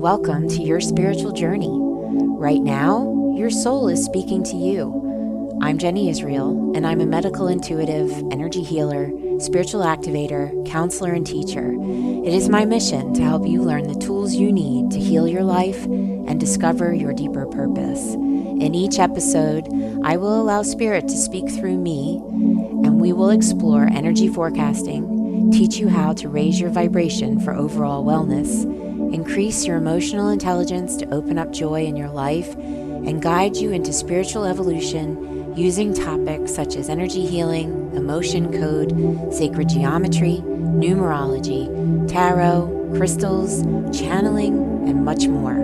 Welcome to your spiritual journey. Right now, your soul is speaking to you. I'm Jenny Israel, and I'm a medical intuitive, energy healer, spiritual activator, counselor, and teacher. It is my mission to help you learn the tools you need to heal your life and discover your deeper purpose. In each episode, I will allow Spirit to speak through me, and we will explore energy forecasting, teach you how to raise your vibration for overall wellness increase your emotional intelligence to open up joy in your life, and guide you into spiritual evolution using topics such as energy healing, emotion code, sacred geometry, numerology, tarot, crystals, channeling, and much more.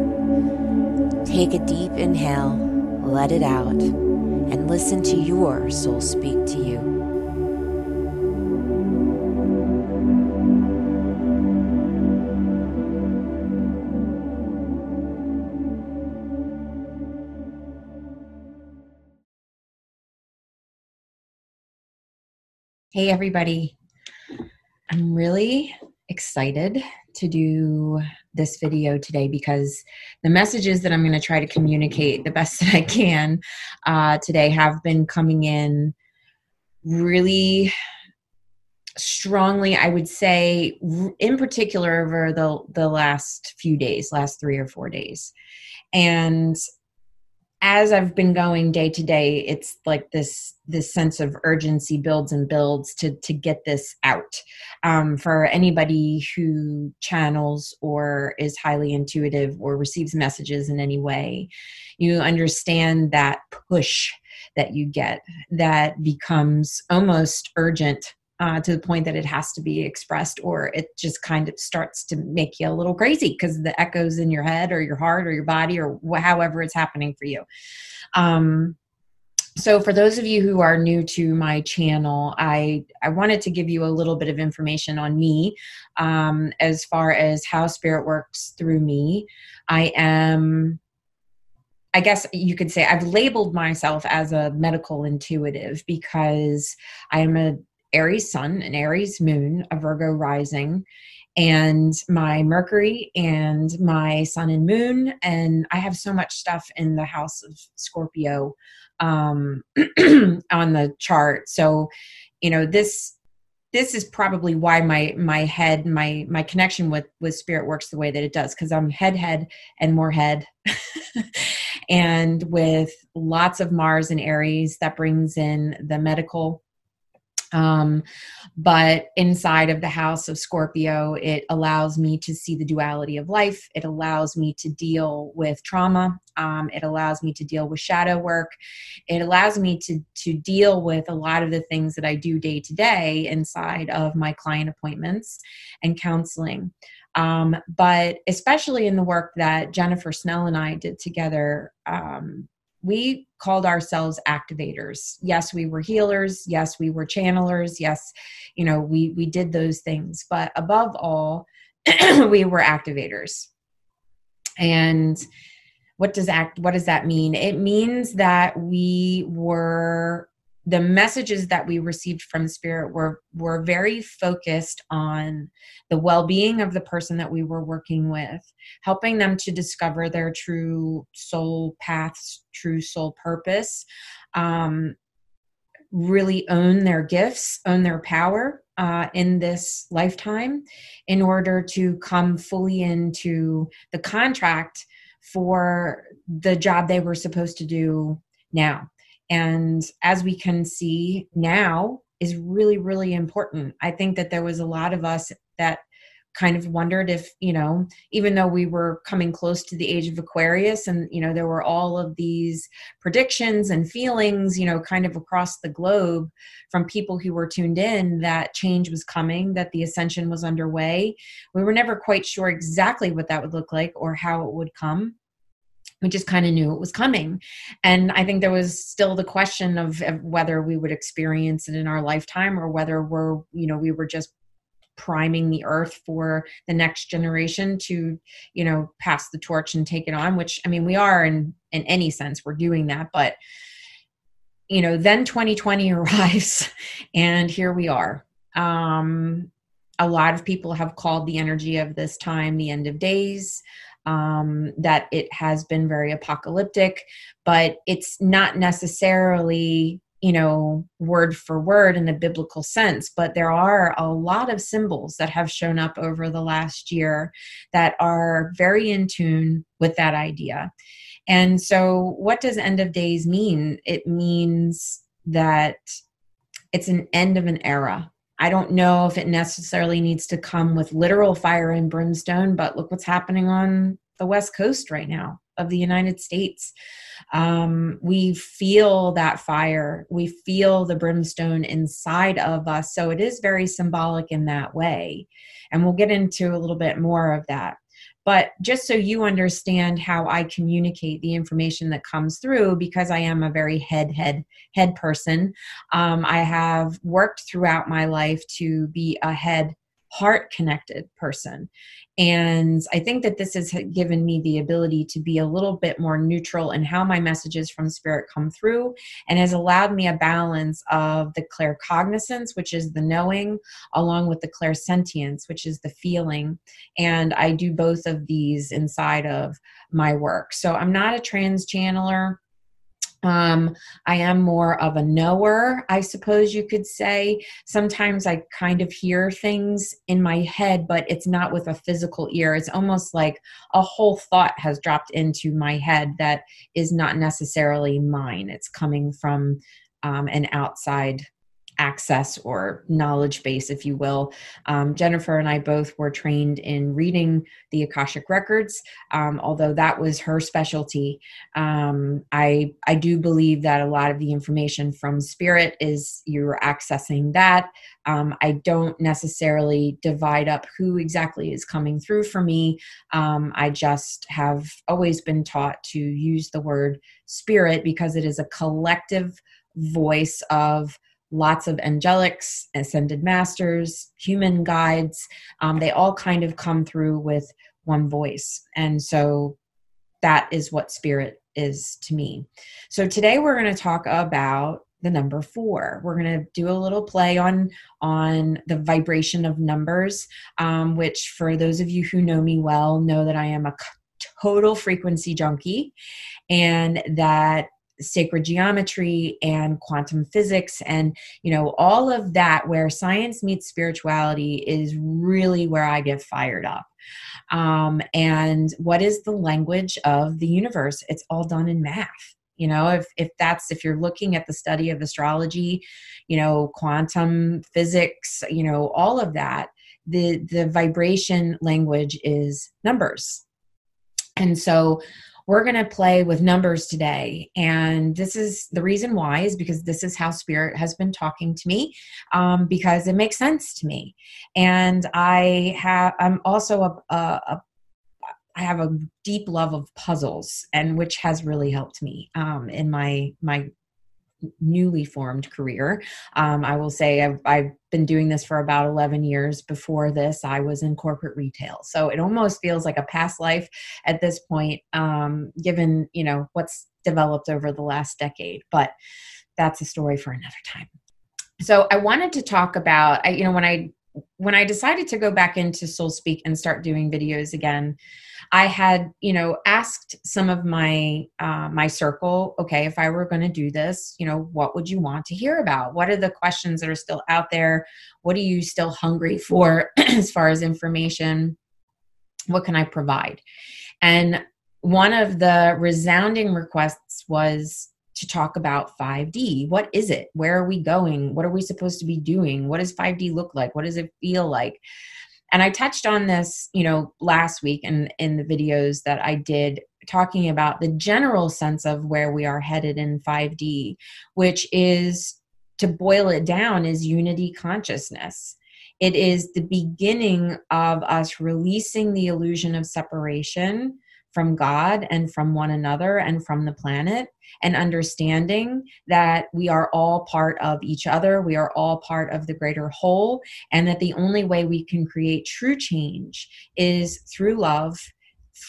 Take a deep inhale, let it out, and listen to your soul speak to you. Hey, everybody. I'm really excited to do this video today because the messages that I'm going to try to communicate the best that I can uh, today have been coming in really strongly i would say in particular over the the last few days last 3 or 4 days and as I've been going day to day, it's like this this sense of urgency builds and builds to to get this out. Um, for anybody who channels or is highly intuitive or receives messages in any way, you understand that push that you get that becomes almost urgent uh, to the point that it has to be expressed or it just kind of starts to make you a little crazy because the echoes in your head or your heart or your body or wh- however it's happening for you. Um, so for those of you who are new to my channel i i wanted to give you a little bit of information on me um, as far as how spirit works through me. I am I guess you could say I've labeled myself as a medical intuitive because I am a Aries sun, an Aries moon, a Virgo rising, and my Mercury and my sun and moon. And I have so much stuff in the house of Scorpio um, on the chart. So, you know, this this is probably why my my head my my connection with with spirit works the way that it does because i'm head head and more head and with lots of mars and aries that brings in the medical um, but inside of the house of Scorpio, it allows me to see the duality of life. It allows me to deal with trauma. Um, it allows me to deal with shadow work. It allows me to to deal with a lot of the things that I do day to day inside of my client appointments and counseling. Um, but especially in the work that Jennifer Snell and I did together um, we called ourselves activators. Yes we were healers. Yes we were channelers. Yes you know we we did those things. But above all we were activators. And what does act what does that mean? It means that we were the messages that we received from spirit were were very focused on the well-being of the person that we were working with helping them to discover their true soul paths true soul purpose um, really own their gifts own their power uh, in this lifetime in order to come fully into the contract for the job they were supposed to do now and as we can see now is really really important. I think that there was a lot of us that kind of wondered if you know even though we were coming close to the age of aquarius and you know there were all of these predictions and feelings you know kind of across the globe from people who were tuned in that change was coming that the ascension was underway we were never quite sure exactly what that would look like or how it would come we just kind of knew it was coming. And i think there was still the question of, of, whether we would experience it in our lifetime or whether we're you know we were just priming the earth for the next generation to you know pass the torch and take it on which i mean we are in in any sense we're doing that but you know then 2020 arrives and here we are. Um a lot of people have called the energy of this time the end of days um, that it has been very apocalyptic, but it's not necessarily you know, word for word in a biblical sense, but there are a lot of symbols that have shown up over the last year that are very in tune with that idea. And so, what does end of days mean? It means that it's an end of an era. I don't know if it necessarily needs to come with literal fire and brimstone, but look what's happening on the West Coast right now of the United States. Um, we feel that fire, we feel the brimstone inside of us. So it is very symbolic in that way. And we'll get into a little bit more of that. But just so you understand how I communicate the information that comes through, because I am a very head, head, head person, um, I have worked throughout my life to be a head heart connected person. And I think that this has given me the ability to be a little bit more neutral in how my messages from spirit come through and has allowed me a balance of the claircognizance, which is the knowing, along with the clairsentience, which is the feeling. And I do both of these inside of my work. So I'm not a trance channeler. Um, I am more of a knower, I suppose you could say. Sometimes I kind of hear things in my head, but it's not with a physical ear. It's almost like a whole thought has dropped into my head that is not necessarily mine. It's coming from um, an outside access or knowledge base, if you will. Um, Jennifer and I both were trained in reading the Akashic records, um, although that was her specialty. Um, I I do believe that a lot of the information from spirit is you're accessing that. Um, I don't necessarily divide up who exactly is coming through for me. Um, I just have always been taught to use the word spirit because it is a collective voice of lots of angelics, ascended masters, human guides. Um, they all kind of come through with one voice. And so that is what spirit is to me. So today we're going to talk about the number four we're going to do a little play on on the vibration of numbers um, which for those of you who know me well know that i am a total frequency junkie and that sacred geometry and quantum physics and you know all of that where science meets spirituality is really where i get fired up. Um, and what is the language of the universe? It's all done in math. You know if if that's if you're looking at the study of astrology you know quantum physics you know all of that the the vibration language is numbers. And so we're going to play with numbers today. And this is the reason why is because this is how spirit has been talking to me um, because it makes sense to me. And I have, I'm also a, a, a I have a deep love of puzzles, and which has really helped me um, in my my newly formed career. Um, I will say I've, I've, been doing this for about 11 years. Before this, I was in corporate retail. So it almost feels like a past life at this point, um, given, you know, what's developed over the last decade. But that's a story for another time. So I wanted to talk about, I, you know, when I when I decided to go back into Soul Speak and start doing videos again, I had, you know, asked some of my uh, my circle, okay, if I were going to do this, you know, what would you want to hear about? What are the questions that are still out there? What are you still hungry for as far as information? What can I provide? And one of the resounding requests was to talk about 5D. What is it? Where are we going? What are we supposed to be doing? What does 5D look like? What does it feel like? And I touched on this, you know, last week in in the videos that I did talking about the general sense of where we are headed in 5D, which is to boil it down is unity consciousness. It is the beginning of us releasing the illusion of separation from God and from one another and from the planet, and understanding that we are all part of each other, we are all part of the greater whole, and that the only way we can create true change is through love,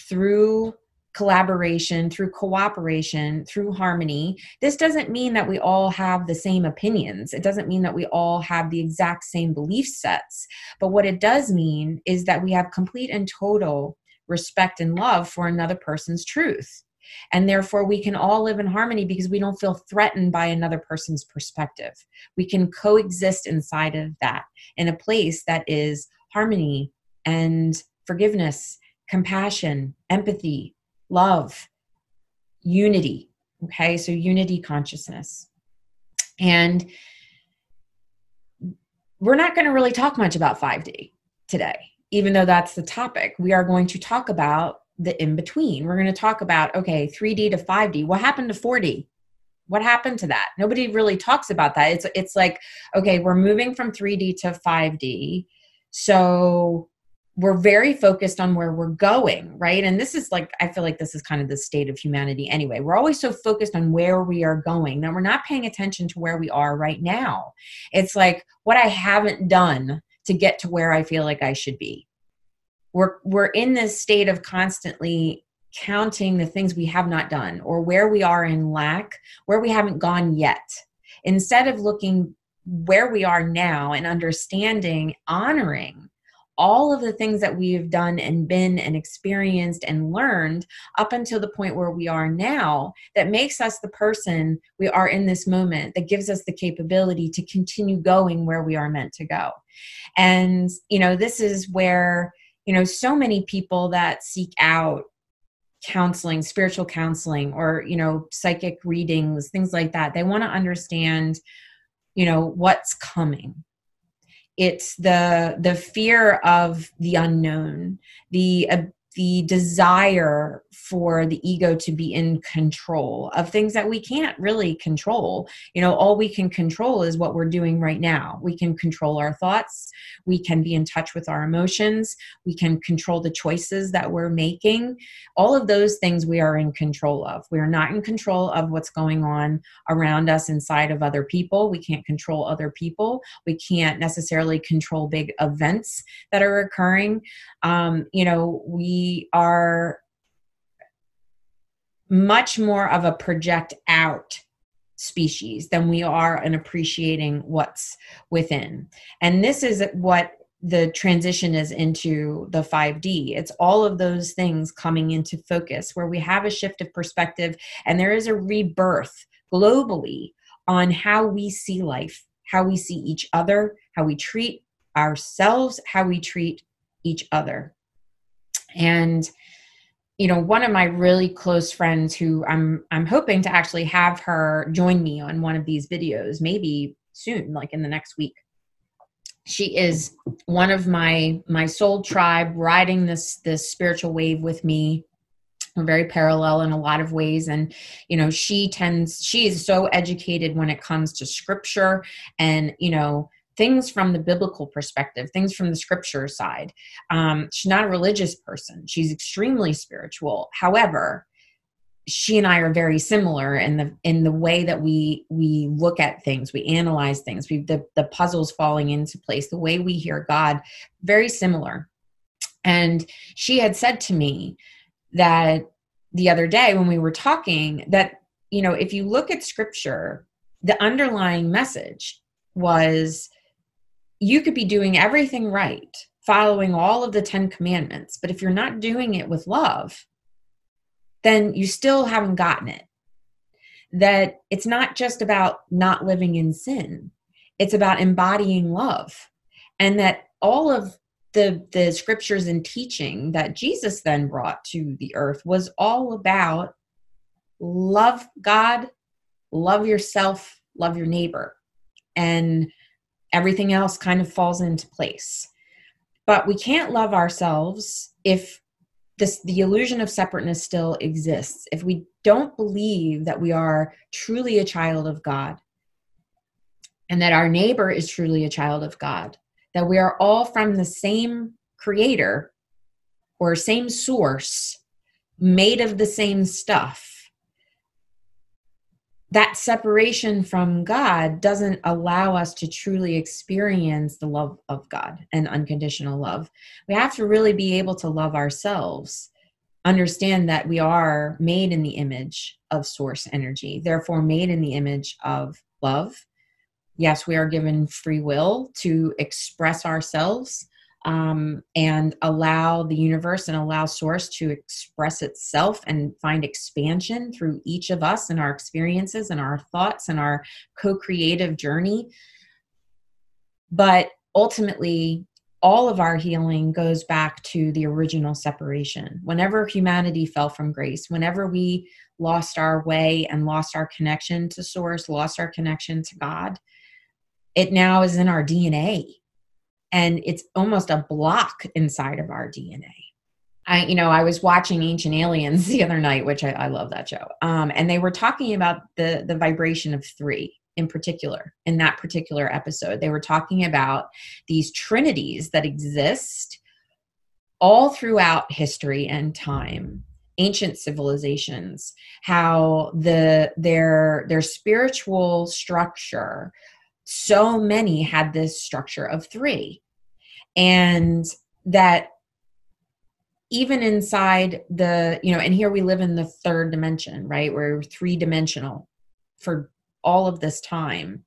through collaboration, through cooperation, through harmony. This doesn't mean that we all have the same opinions. It doesn't mean that we all have the exact same belief sets. But what it does mean is that we have complete and total respect and love for another person's truth. And therefore, we can all live in harmony because we don't feel threatened by another person's perspective. We can coexist inside of that in a place that is harmony and forgiveness, compassion, empathy, love, unity. Okay, so unity consciousness. And we're not going to really talk much about 5D today, even though that's the topic. We are going to talk about the in between. We're going to talk about, okay, 3D to 5D. What happened to 4D? What happened to that? Nobody really talks about that. It's it's like, okay, we're moving from 3D to 5D. So we're very focused on where we're going, right? And this is like, I feel like this is kind of the state of humanity anyway. We're always so focused on where we are going that we're not paying attention to where we are right now. It's like what I haven't done to get to where I feel like I should be. We're, we're in this state of constantly counting the things we have not done or where we are in lack, where we haven't gone yet. Instead of looking where we are now and understanding, honoring all of the things that we have done and been and experienced and learned up until the point where we are now that makes us the person we are in this moment that gives us the capability to continue going where we are meant to go and you know this is where you know so many people that seek out counseling spiritual counseling or you know psychic readings things like that they want to understand you know what's coming. It's the the fear of the unknown the uh, the desire for the ego to be in control of things that we can't really control. You know, all we can control is what we're doing right now. We can control our thoughts, we can be in touch with our emotions, we can control the choices that we're making. All of those things we are in control of. We are not in control of what's going on around us inside of other people. We can't control other people. We can't necessarily control big events that are occurring. Um, you know, we are much more of a project out species than we are in appreciating what's within. And this is what the transition is into the 5D. It's all of those things coming into focus where we have a shift of perspective and there is a rebirth globally on how we see life, how we see each other, how we treat ourselves, how we treat each other. And you know one of my really close friends who i'm i'm hoping to actually have her join me on one of these videos maybe soon like in the next week. She is one of my my soul tribe riding this this spiritual wave with me. We're very parallel in a lot of ways. And you know she tends she is so educated when it comes to scripture and you know things from the biblical perspective, things from the scripture side. Um, she's not a religious person. She's extremely spiritual. However, she and I are very similar in the in the way that we we look at things, we analyze things, we the the puzzles falling into place, the way we hear God, very similar. And she had said to me that the other day when we were talking that you know if you look at scripture, the underlying message was you could be doing everything right, following all of the 10 commandments, but if you're not doing it with love, then you still haven't gotten it. That it's not just about not living in sin, it's about embodying love. And that all of the, the scriptures and teaching that Jesus then brought to the earth was all about love God, love yourself, love your neighbor. And everything else kind of falls into place. But we can't love ourselves if this the illusion of separateness still exists. If we don't believe that we are truly a child of God and that our neighbor is truly a child of God, that we are all from the same creator or same source, made of the same stuff that separation from God doesn't allow us to truly experience the love of God and unconditional love. We have to really be able to love ourselves understand that we are made in the image of source energy, therefore, made in the image of love. Yes, we are given free will to express ourselves um, and allow the universe and allow source to express itself and find expansion through each of us and our experiences and our thoughts and our co creative journey. But ultimately, all of our healing goes back to the original separation. Whenever humanity fell from grace, whenever we lost our way and lost our connection to Source, lost our connection to God, it now is in our DNA. And it's almost a block inside of our DNA. I, you know, I was watching Ancient Aliens the other night, which I, I love that show. Um, and they were talking about the the vibration of three in particular in that particular episode. They were talking about these trinities that exist all throughout history and time ancient civilizations how the their their spiritual structure so many had this structure of 3 and that even inside the you know and here we live in the third dimension right? We're three dimensional for all of this time.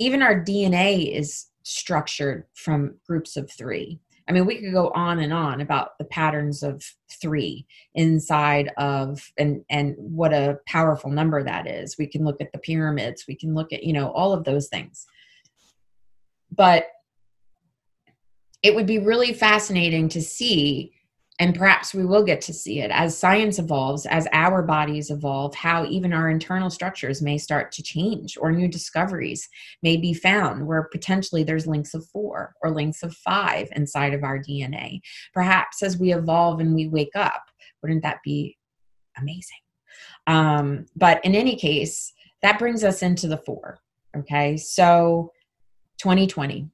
Even our dna is structured from groups of three i mean we could go on and on about the patterns of three inside of and and what a powerful number that is. We can look at the pyramids. We can look at you know all of those things. But it would be really fascinating to see and perhaps we will get to see it as science evolves, as our bodies evolve, how even our internal structures may start to change, or new discoveries may be found where potentially there's links of four or links of five inside of our DNA. Perhaps as we evolve and we wake up, wouldn't that be amazing? Um, but in any case, that brings us into the four. Okay, so 2020,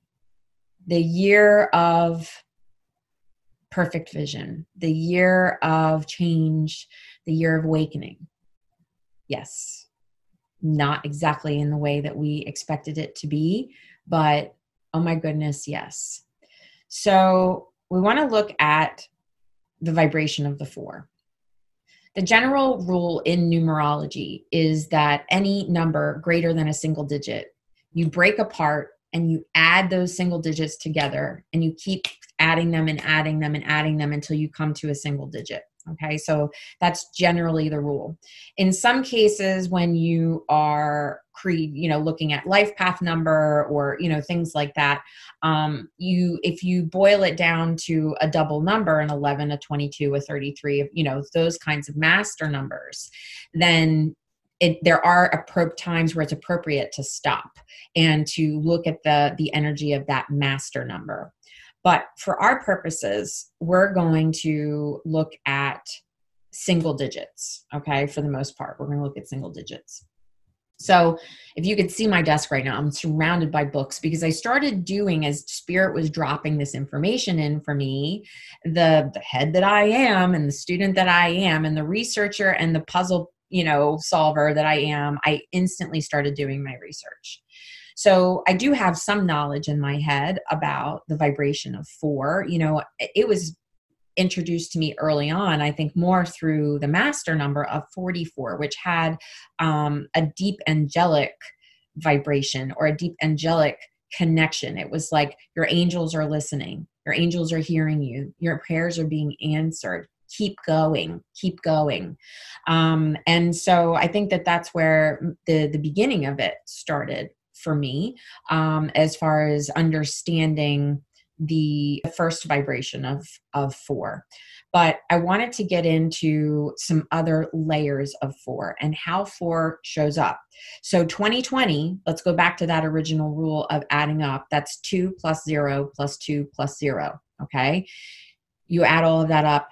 the year of perfect vision, the year of change, the year of awakening. Yes, not exactly in the way that we expected it to be, but oh my goodness, yes. So we want to look at the vibration of the four. The general rule in numerology is that any number greater than a single digit, you break apart and you add those single digits together and you keep adding them and adding them and adding them until you come to a single digit okay? So that's generally the rule. In some cases when you are creed you know looking at life path number or you know things like that um you if you boil it down to a double number an 11 a 22 a 33 you know those kinds of master numbers then it, there are appro- times where it's appropriate to stop and to look at the the energy of that master number but for our purposes we're going to look at single digits okay for the most part. We're going to look at single digits. So if you could see my desk right now i'm surrounded by books because i started doing as spirit was dropping this information in for me the the head that i am and the student that i am and the researcher and the puzzle you know solver that i am i instantly started doing my research so i do have some knowledge in my head about the vibration of four. You know it was introduced to me early on i think more through the master number of 44 which had um, a deep angelic vibration or a deep angelic connection. It was like your angels are listening your angels are hearing you your prayers are being answered. Keep going keep going. Um, and so i think that that's where the the beginning of it started for me um, as far as understanding the first vibration of of four. But i wanted to get into some other layers of four and how four shows up. So 2020 let's go back to that original rule of adding up. That's two plus zero plus two plus zero okay? You add all of that up.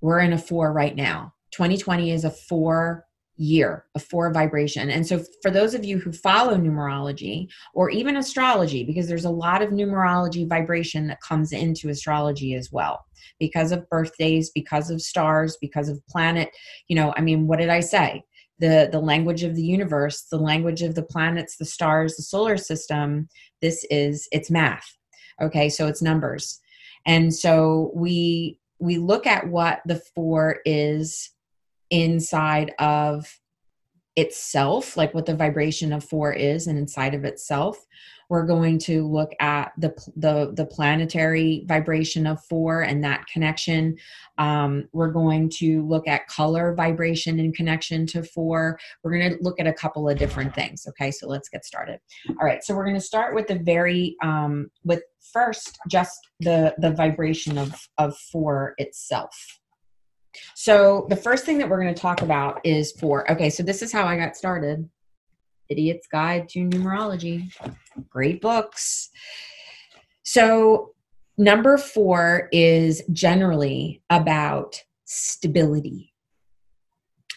We're in a four right now. 2020 is a four year, a four vibration. And so, for those of you who follow numerology or even astrology, because there's a lot of numerology vibration that comes into astrology as well, because of birthdays, because of stars, because of planet, you know, I mean, what did I say? The, the language of the universe, the language of the planets, the stars, the solar system, this is it's math. Okay, so it's numbers. And so we we look at what the four is inside of itself, like what the vibration of four is and inside of itself. We're going to look at the the, the planetary vibration of four and that connection. Um, we're going to look at color vibration in connection to four. We're going to look at a couple of different things. Okay, so let's get started. All right, so we're going to start with the very um, with first just the the vibration of of four itself. So the first thing that we're going to talk about is four. Okay, so this is how I got started. Idiot's Guide to Numerology. Great books. So number four is generally about stability,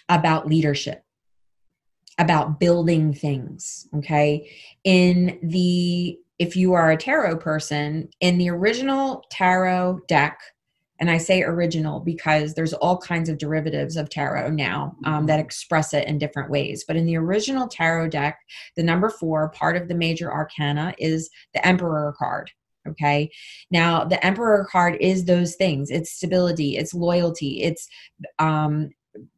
about leadership, about building things. Okay. In the, if you are a tarot person, in the original tarot deck, and I say original because there's all kinds of derivatives of tarot now um, that express it in different ways. But in the original tarot deck, the number four, part of the major arcana, is the Emperor card. Okay. Now, the Emperor card is those things it's stability, it's loyalty, it's um,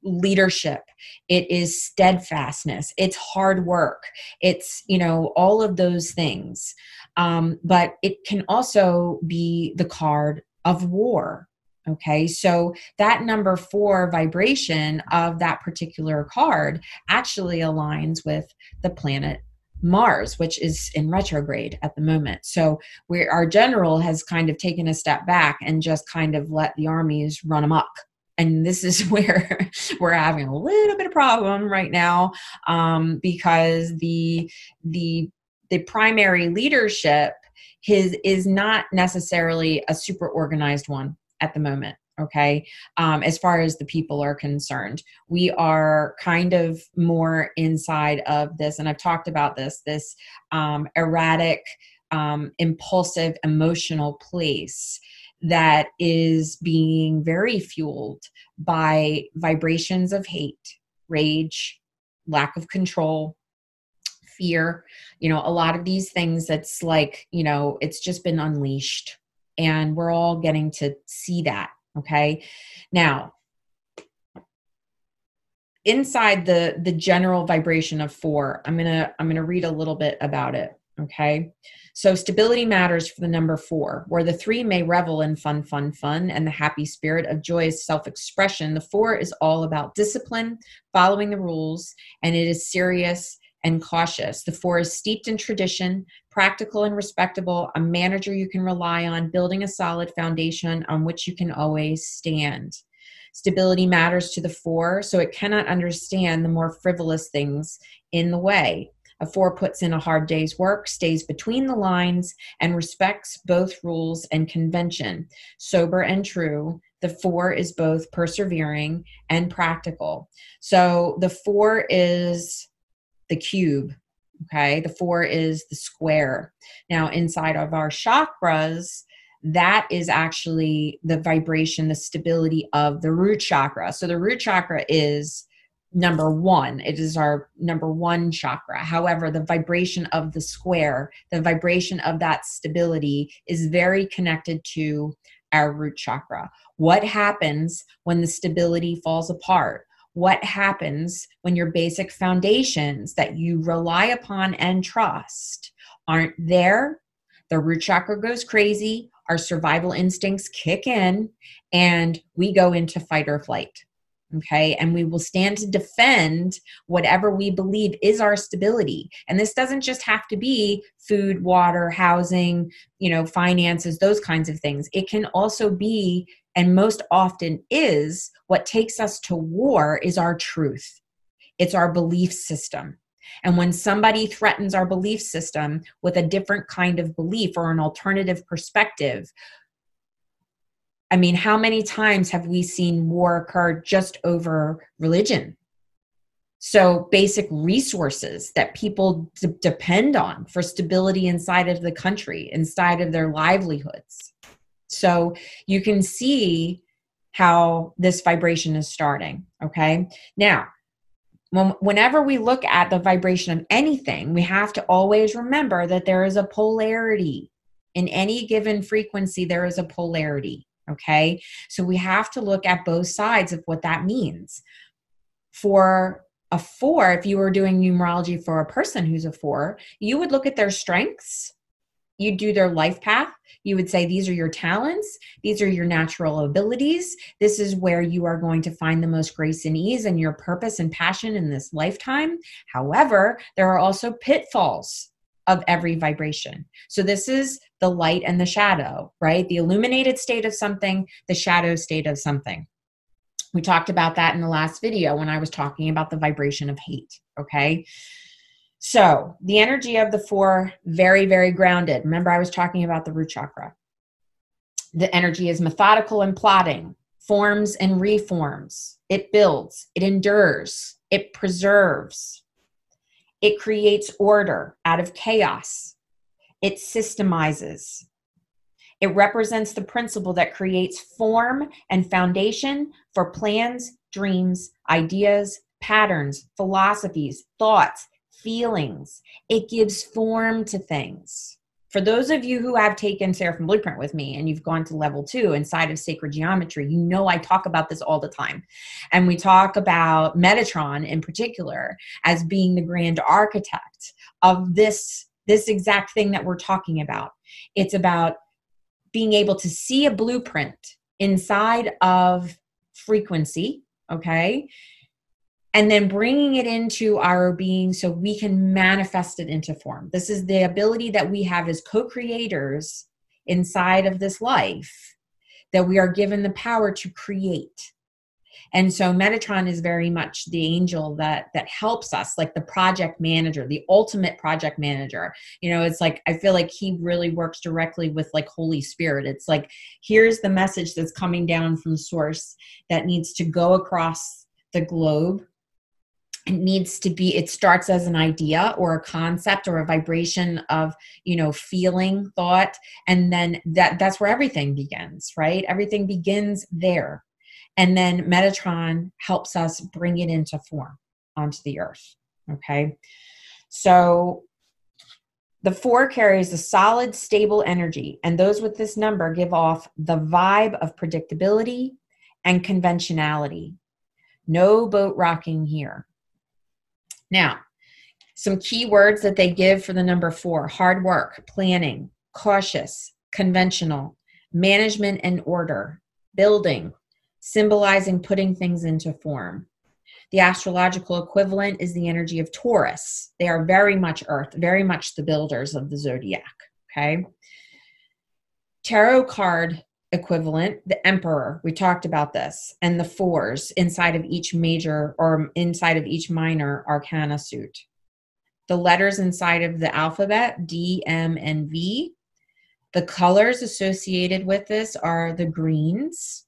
leadership it is steadfastness it's hard work it's you know all of those things um, but it can also be the card of war. Okay, so that number four vibration of that particular card actually aligns with the planet Mars, which is in retrograde at the moment. So our general has kind of taken a step back and just kind of let the armies run amok. And this is where we're having a little bit of problem right now um, because the the the primary leadership his is not necessarily a super organized one at the moment okay? Um, as far as the people are concerned we are kind of more inside of this and i've talked about this this um, erratic um, impulsive emotional place that is being very fueled by vibrations of hate rage lack of control fear. You know a lot of these things that's like you know it's just been unleashed and we're all getting to see that okay? Now inside the the general vibration of 4 i'm to i'm to read a little bit about it okay? So stability matters for the number 4 where the 3 may revel in fun fun fun and the happy spirit of joyous self-expression the 4 is all about discipline following the rules and it is serious and cautious. The four is steeped in tradition, practical and respectable, a manager you can rely on, building a solid foundation on which you can always stand. Stability matters to the four, so it cannot understand the more frivolous things in the way. A four puts in a hard day's work, stays between the lines, and respects both rules and convention. Sober and true, the four is both persevering and practical. So the four is the cube. Okay. The four is the square. Now, inside of our chakras, that is actually the vibration, the stability of the root chakra. So the root chakra is number one. It is our number one chakra. However, the vibration of the square, the vibration of that stability is very connected to our root chakra. What happens when the stability falls apart? What happens when your basic foundations that you rely upon and trust aren't there. The root chakra goes crazy, our survival instincts kick in, and we go into fight or flight. Okay, and we will stand to defend whatever we believe is our stability. And this doesn't just have to be food, water, housing, you know, finances, those kinds of things. It can also be and most often is what takes us to war is our truth. It's our belief system. And when somebody threatens our belief system with a different kind of belief or an alternative perspective i mean how many times have we seen war occur just over religion? So basic resources that people d- depend on for stability inside of the country inside of their livelihoods so you can see how this vibration is starting. Okay. Now, when, whenever we look at the vibration of anything, we have to always remember that there is a polarity. In any given frequency, there is a polarity. Okay. So we have to look at both sides of what that means. For a four, if you were doing numerology for a person who's a four, you would look at their strengths, you do their life path. You would say, These are your talents, these are your natural abilities. This is where you are going to find the most grace and ease and your purpose and passion in this lifetime. However, there are also pitfalls of every vibration. So, this is the light and the shadow, right? The illuminated state of something, the shadow state of something. We talked about that in the last video when I was talking about the vibration of hate, okay? So, the energy of the four, very, very grounded. Remember, I was talking about the root chakra. The energy is methodical and plotting, forms and reforms. It builds, it endures, it preserves, it creates order out of chaos, it systemizes. It represents the principle that creates form and foundation for plans, dreams, ideas, patterns, philosophies, thoughts, feelings. It gives form to things. For those of you who have taken Seraphim Blueprint with me and you've gone to level two inside of sacred geometry, you know I talk about this all the time. And we talk about Metatron in particular as being the grand architect of this, this exact thing that we're talking about. It's about being able to see a blueprint inside of frequency, okay? And then bringing it into our being so we can manifest it into form. This is the ability that we have as co creators inside of this life that we are given the power to create. And so Metatron is very much the angel that that helps us, like the project manager, the ultimate project manager. You know, it's like I feel like he really works directly with like Holy Spirit. It's like here's the message that's coming down from source that needs to go across the globe it needs to be it starts as an idea or a concept or a vibration of you know feeling thought. And then that that's where everything begins right? Everything begins there. And then metatron helps us bring it into form onto the earth okay? So the four carries a solid stable energy and those with this number give off the vibe of predictability and conventionality. No boat rocking here now, some key words that they give for the number four hard work, planning, cautious, conventional, management and order, building, symbolizing putting things into form. The astrological equivalent is the energy of Taurus. They are very much earth, very much the builders of the zodiac. Okay. Tarot card equivalent, the emperor, we talked about this, and the fours inside of each major or inside of each minor arcana suit. The letters inside of the alphabet, D, M, and V. The colors associated with this are the greens,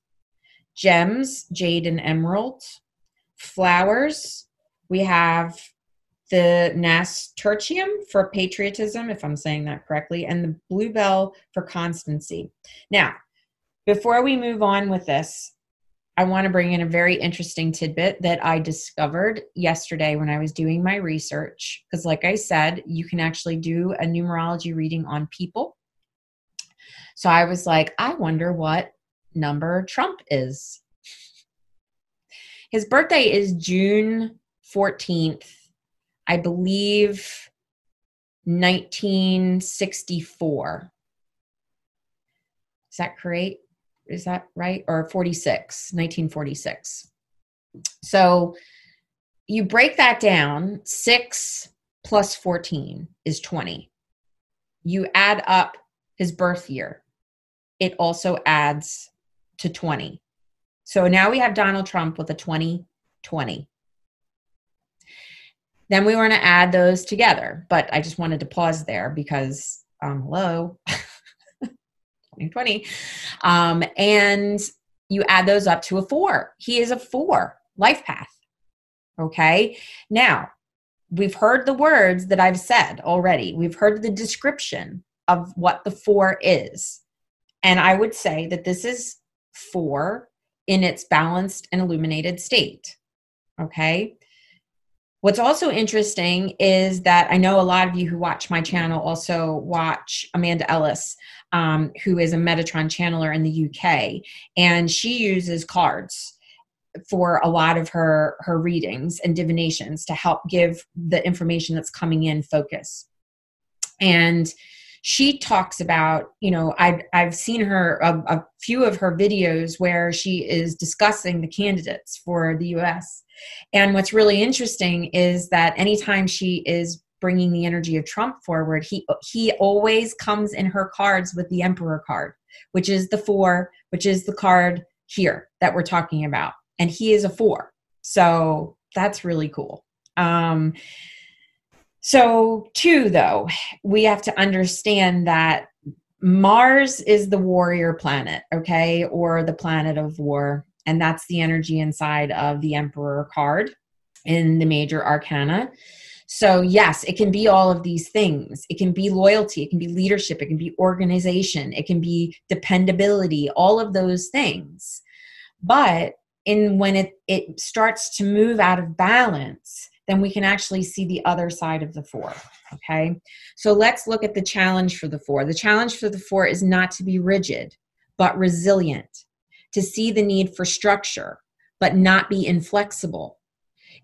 gems, jade and emerald, flowers. We have the nasturtium for patriotism, if I'm saying that correctly, and the bluebell for constancy. Now, before we move on with this, I want to bring in a very interesting tidbit that I discovered yesterday when I was doing my research. Because, like I said, you can actually do a numerology reading on people. So I was like, I wonder what number Trump is. His birthday is June 14th, I believe 1964. Is that correct? Is that right? Or 46, 1946. So you break that down, 6 plus 14 is 20. You add up his birth year, it also adds to 20. So now we have Donald Trump with a 2020. Then we want to add those together, but I just wanted to pause there because, um, hello. 2020. Um, and you add those up to a four. He is a four life path. Okay. Now, we've heard the words that I've said already. We've heard the description of what the four is. And I would say that this is four in its balanced and illuminated state. Okay. What's also interesting is that I know a lot of you who watch my channel also watch Amanda Ellis, um, who is a Metatron channeler in the UK, and she uses cards for a lot of her her readings and divinations to help give the information that's coming in focus. And she talks about you know i've, I've seen her a, a, few of her videos where she is discussing the candidates for the us and what's really interesting is that anytime she is bringing the energy of trump forward he he always comes in her cards with the emperor card which is the four which is the card here that we're talking about. And he is a four. So that's really cool. Um so, two, though, we have to understand that Mars is the warrior planet, okay, or the planet of war. And that's the energy inside of the Emperor card in the major arcana. So, yes, it can be all of these things. It can be loyalty, it can be leadership, it can be organization, it can be dependability, all of those things. But in when it, it starts to move out of balance, then we can actually see the other side of the four. Okay, so let's look at the challenge for the four. The challenge for the four is not to be rigid, but resilient, to see the need for structure, but not be inflexible.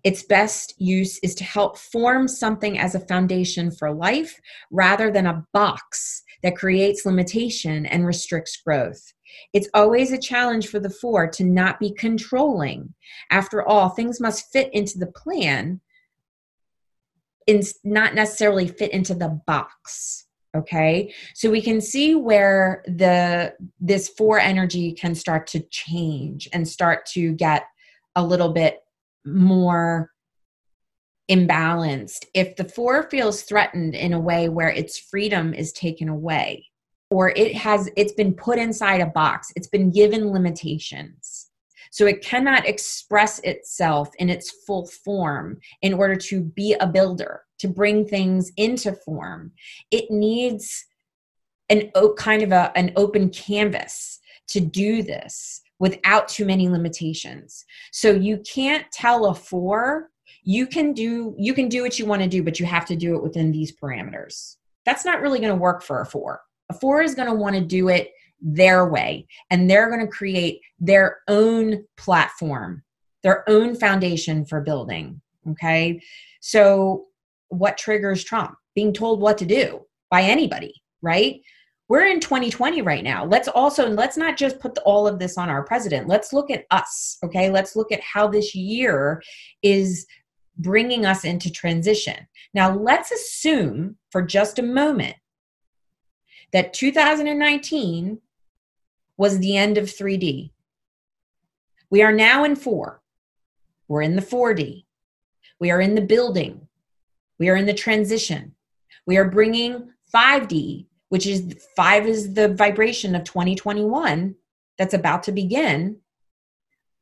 Its best use is to help form something as a foundation for life rather than a box that creates limitation and restricts growth. It's always a challenge for the four to not be controlling. After all, things must fit into the plan, in not necessarily fit into the box okay? So we can see where the this four energy can start to change and start to get a little bit more imbalanced. If the four feels threatened in a way where its freedom is taken away or it has it's been put inside a box it's been given limitations so it cannot express itself in its full form in order to be a builder, to bring things into form. It needs an kind of a, an open canvas to do this without too many limitations. So you can't tell a four you can do you can do what you want to do but you have to do it within these parameters that's not really going to work for a four a four is going to want to do it their way and they're going to create their own platform, their own foundation for building. Okay. So, what triggers Trump? Being told what to do by anybody, right? We're in 2020 right now. Let's also, let's not just put the, all of this on our president. Let's look at us, okay? Let's look at how this year is bringing us into transition. Now, let's assume for just a moment that 2019 was the end of 3D. We are now in 4. We're in the 4D. We are in the building. We are in the transition. We are bringing 5D, which is 5 is the vibration of 2021 that's about to begin.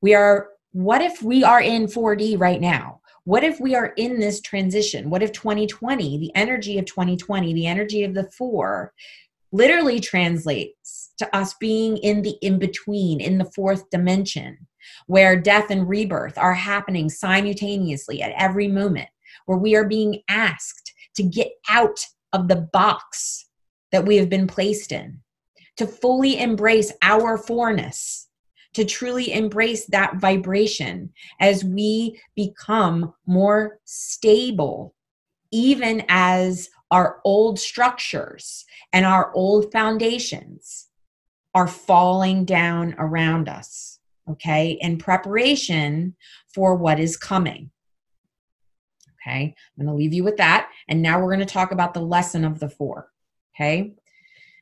We are what if we are in 4D right now? What if we are in this transition? What if 2020, the energy of 2020, the energy of the 4 literally translates to us being in the in between, in the fourth dimension, where death and rebirth are happening simultaneously at every moment, where we are being asked to get out of the box that we have been placed in, to fully embrace our fourness, to truly embrace that vibration as we become more stable, even as our old structures and our old foundations are falling down around us, okay, in preparation for what is coming. Okay, I'm going to leave you with that. And now we're going to talk about the lesson of the four. Okay,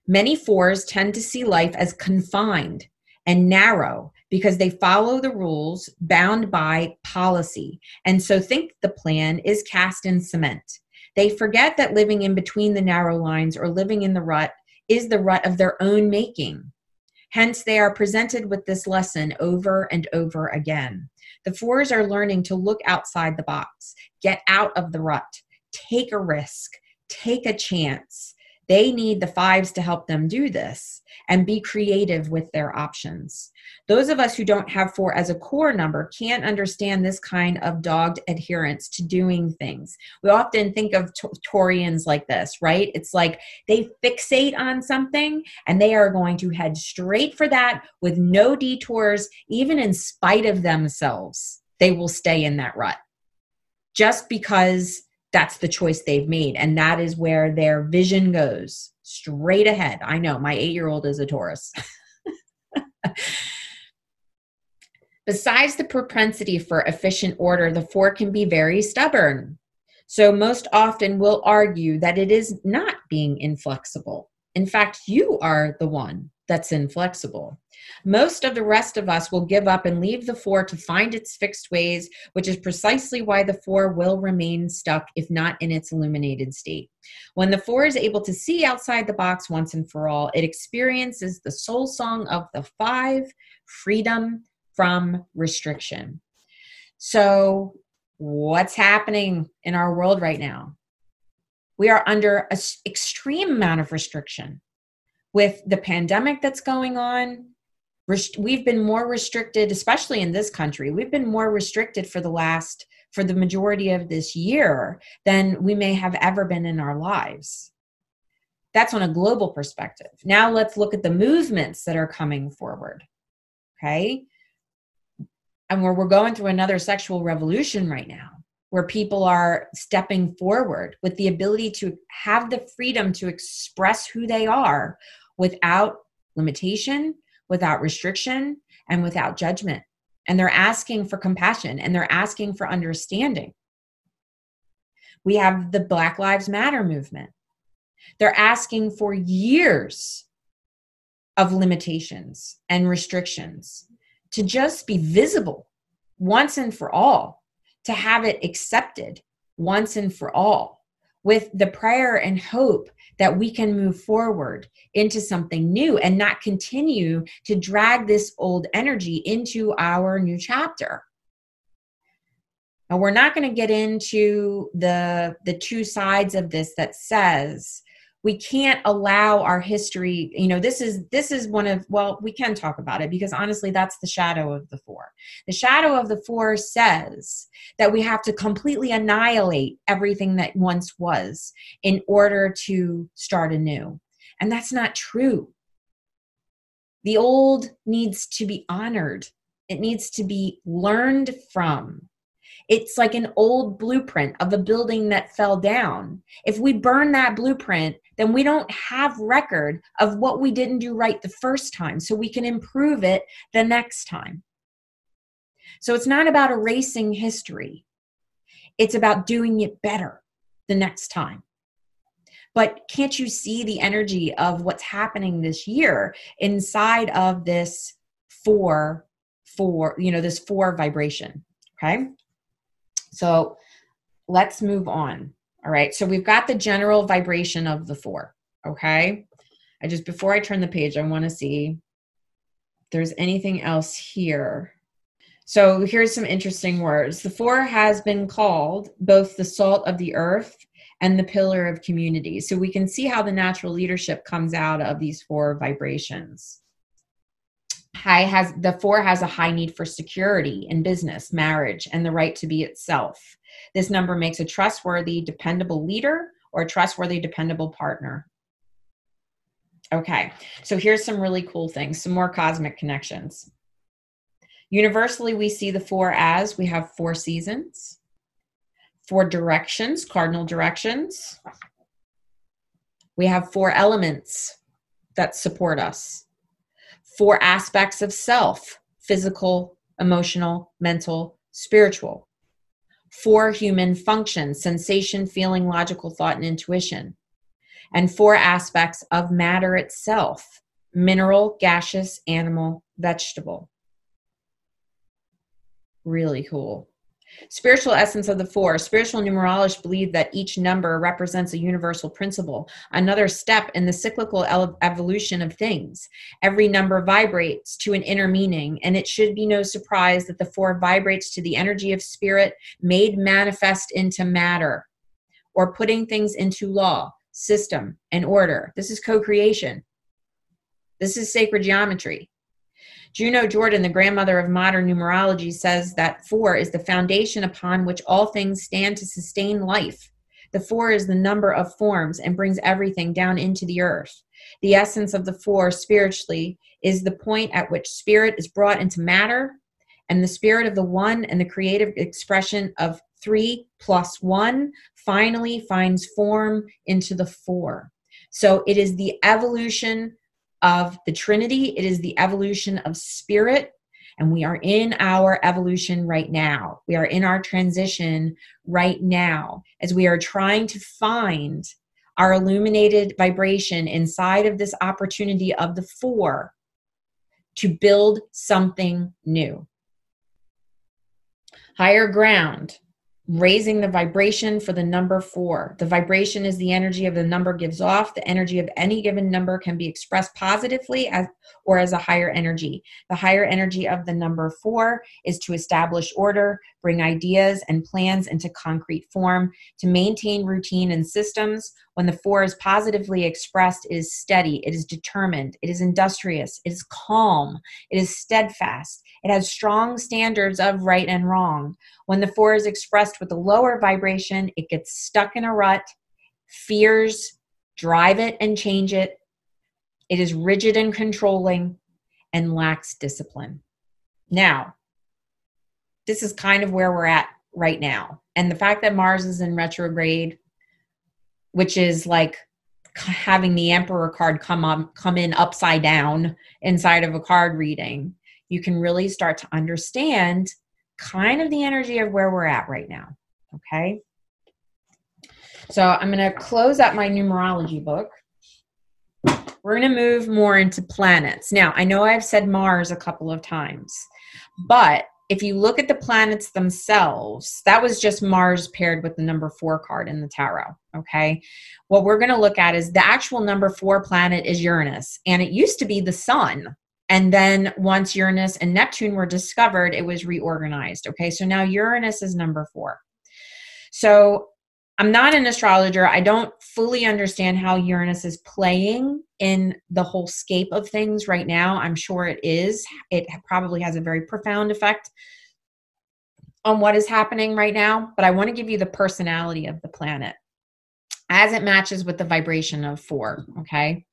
many fours tend to see life as confined and narrow because they follow the rules bound by policy. And so think the plan is cast in cement. They forget that living in between the narrow lines or living in the rut is the rut of their own making. Hence, they are presented with this lesson over and over again. The fours are learning to look outside the box, get out of the rut, take a risk, take a chance, They need the fives to help them do this and be creative with their options. Those of us who don't have four as a core number can't understand this kind of dogged adherence to doing things. We often think of Taurians like this, right? It's like they fixate on something and they are going to head straight for that with no detours, even in spite of themselves. They will stay in that rut just because that's the choice they've made. And that is where their vision goes straight ahead. I know my eight year old is a Taurus. Besides the propensity for efficient order, the four can be very stubborn. So, most often, will argue that it is not being inflexible. In fact, you are the one that's inflexible. Most of the rest of us will give up and leave the four to find its fixed ways, which is precisely why the four will remain stuck if not in its illuminated state. When the four is able to see outside the box once and for all, it experiences the soul song of the five freedom from restriction. So, what's happening in our world right now? We are under an extreme amount of restriction with the pandemic that's going on we've been more restricted especially in this country we've been more restricted for the last for the majority of this year than we may have ever been in our lives. That's on a global perspective. Now let's look at the movements that are coming forward okay? And where we're going through another sexual revolution right now where people are stepping forward with the ability to have the freedom to express who they are without limitation without restriction and without judgment. And they're asking for compassion and they're asking for understanding. We have the Black Lives Matter movement. They're asking for years of limitations and restrictions to just be visible once and for all, to have it accepted once and for all, with the prayer and hope that we can move forward into something new and not continue to drag this old energy into our new chapter. Now we're not going to get into the the two sides of this that says we can't allow our history you know this is this is one of well we can talk about it because honestly that's the shadow of the four. The shadow of the four says that we have to completely annihilate everything that once was in order to start anew. And that's not true. The old needs to be honored. It needs to be learned from. It's like an old blueprint of a building that fell down. If we burn that blueprint, then we don't have record of what we didn't do right the first time so we can improve it the next time. So it's not about erasing history. It's about doing it better the next time. But can't you see the energy of what's happening this year inside of this four, four, you know, this four vibration? Okay. So let's move on. All right. So we've got the general vibration of the four. Okay. I just, before I turn the page, I want to see if there's anything else here. So here's some interesting words. The four has been called both the salt of the earth and the pillar of community. So we can see how the natural leadership comes out of these four vibrations high has the four has a high need for security in business, marriage, and the right to be itself. This number makes a trustworthy, dependable leader or a trustworthy, dependable partner. Okay, so here's some really cool things, some more cosmic connections. Universally, we see the four as we have four seasons, four directions, cardinal directions. We have four elements that support us four aspects of self physical, emotional, mental, spiritual. Four human functions sensation, feeling, logical thought, and intuition. And four aspects of matter itself mineral, gaseous, animal, vegetable. Really cool. Spiritual essence of the four. Spiritual numerologists believe that each number represents a universal principle, another step in the cyclical evolution of things. Every number vibrates to an inner meaning, and it should be no surprise that the four vibrates to the energy of spirit made manifest into matter or putting things into law, system, and order. This is co creation. This is sacred geometry. Juno Jordan, the grandmother of modern numerology, says that four is the foundation upon which all things stand to sustain life. The four is the number of forms and brings everything down into the earth. The essence of the four spiritually is the point at which spirit is brought into matter, and the spirit of the one and the creative expression of three plus one finally finds form into the four. So it is the evolution of the Trinity, it is the evolution of spirit. And we are in our evolution right now. We are in our transition right now as we are trying to find our illuminated vibration inside of this opportunity of the four to build something new. Higher ground, raising the vibration for the number four. The vibration is the energy of the number gives off. The energy of any given number can be expressed positively as or as a higher energy. The higher energy of the number four is to establish order, bring ideas and plans into concrete form, to maintain routine and systems. When the four is positively expressed, it is steady, it is determined, it is industrious, it is calm, it is steadfast, it has strong standards of right and wrong. When the four is expressed with a lower vibration, it gets stuck in a rut, fears drive it and change it. It is rigid and controlling and lacks discipline. Now, this is kind of where we're at right now. And the fact that Mars is in retrograde, which is like having the emperor card come up come in upside down inside of a card reading you can really start to understand kind of the energy of where we're at right now. Okay. So I'm going to close out my numerology book. We're going to move more into planets. Now, I know I've said Mars a couple of times, but if you look at the planets themselves, that was just Mars paired with the number four card in the tarot. Okay. What we're going to look at is the actual number four planet is Uranus, and it used to be the sun. And then once Uranus and Neptune were discovered, it was reorganized. Okay, so now Uranus is number four. So I'm not an astrologer. I don't fully understand how Uranus is playing in the whole scape of things right now. I'm sure it is. It probably has a very profound effect on what is happening right now, but I want to give you the personality of the planet as it matches with the vibration of four. Okay.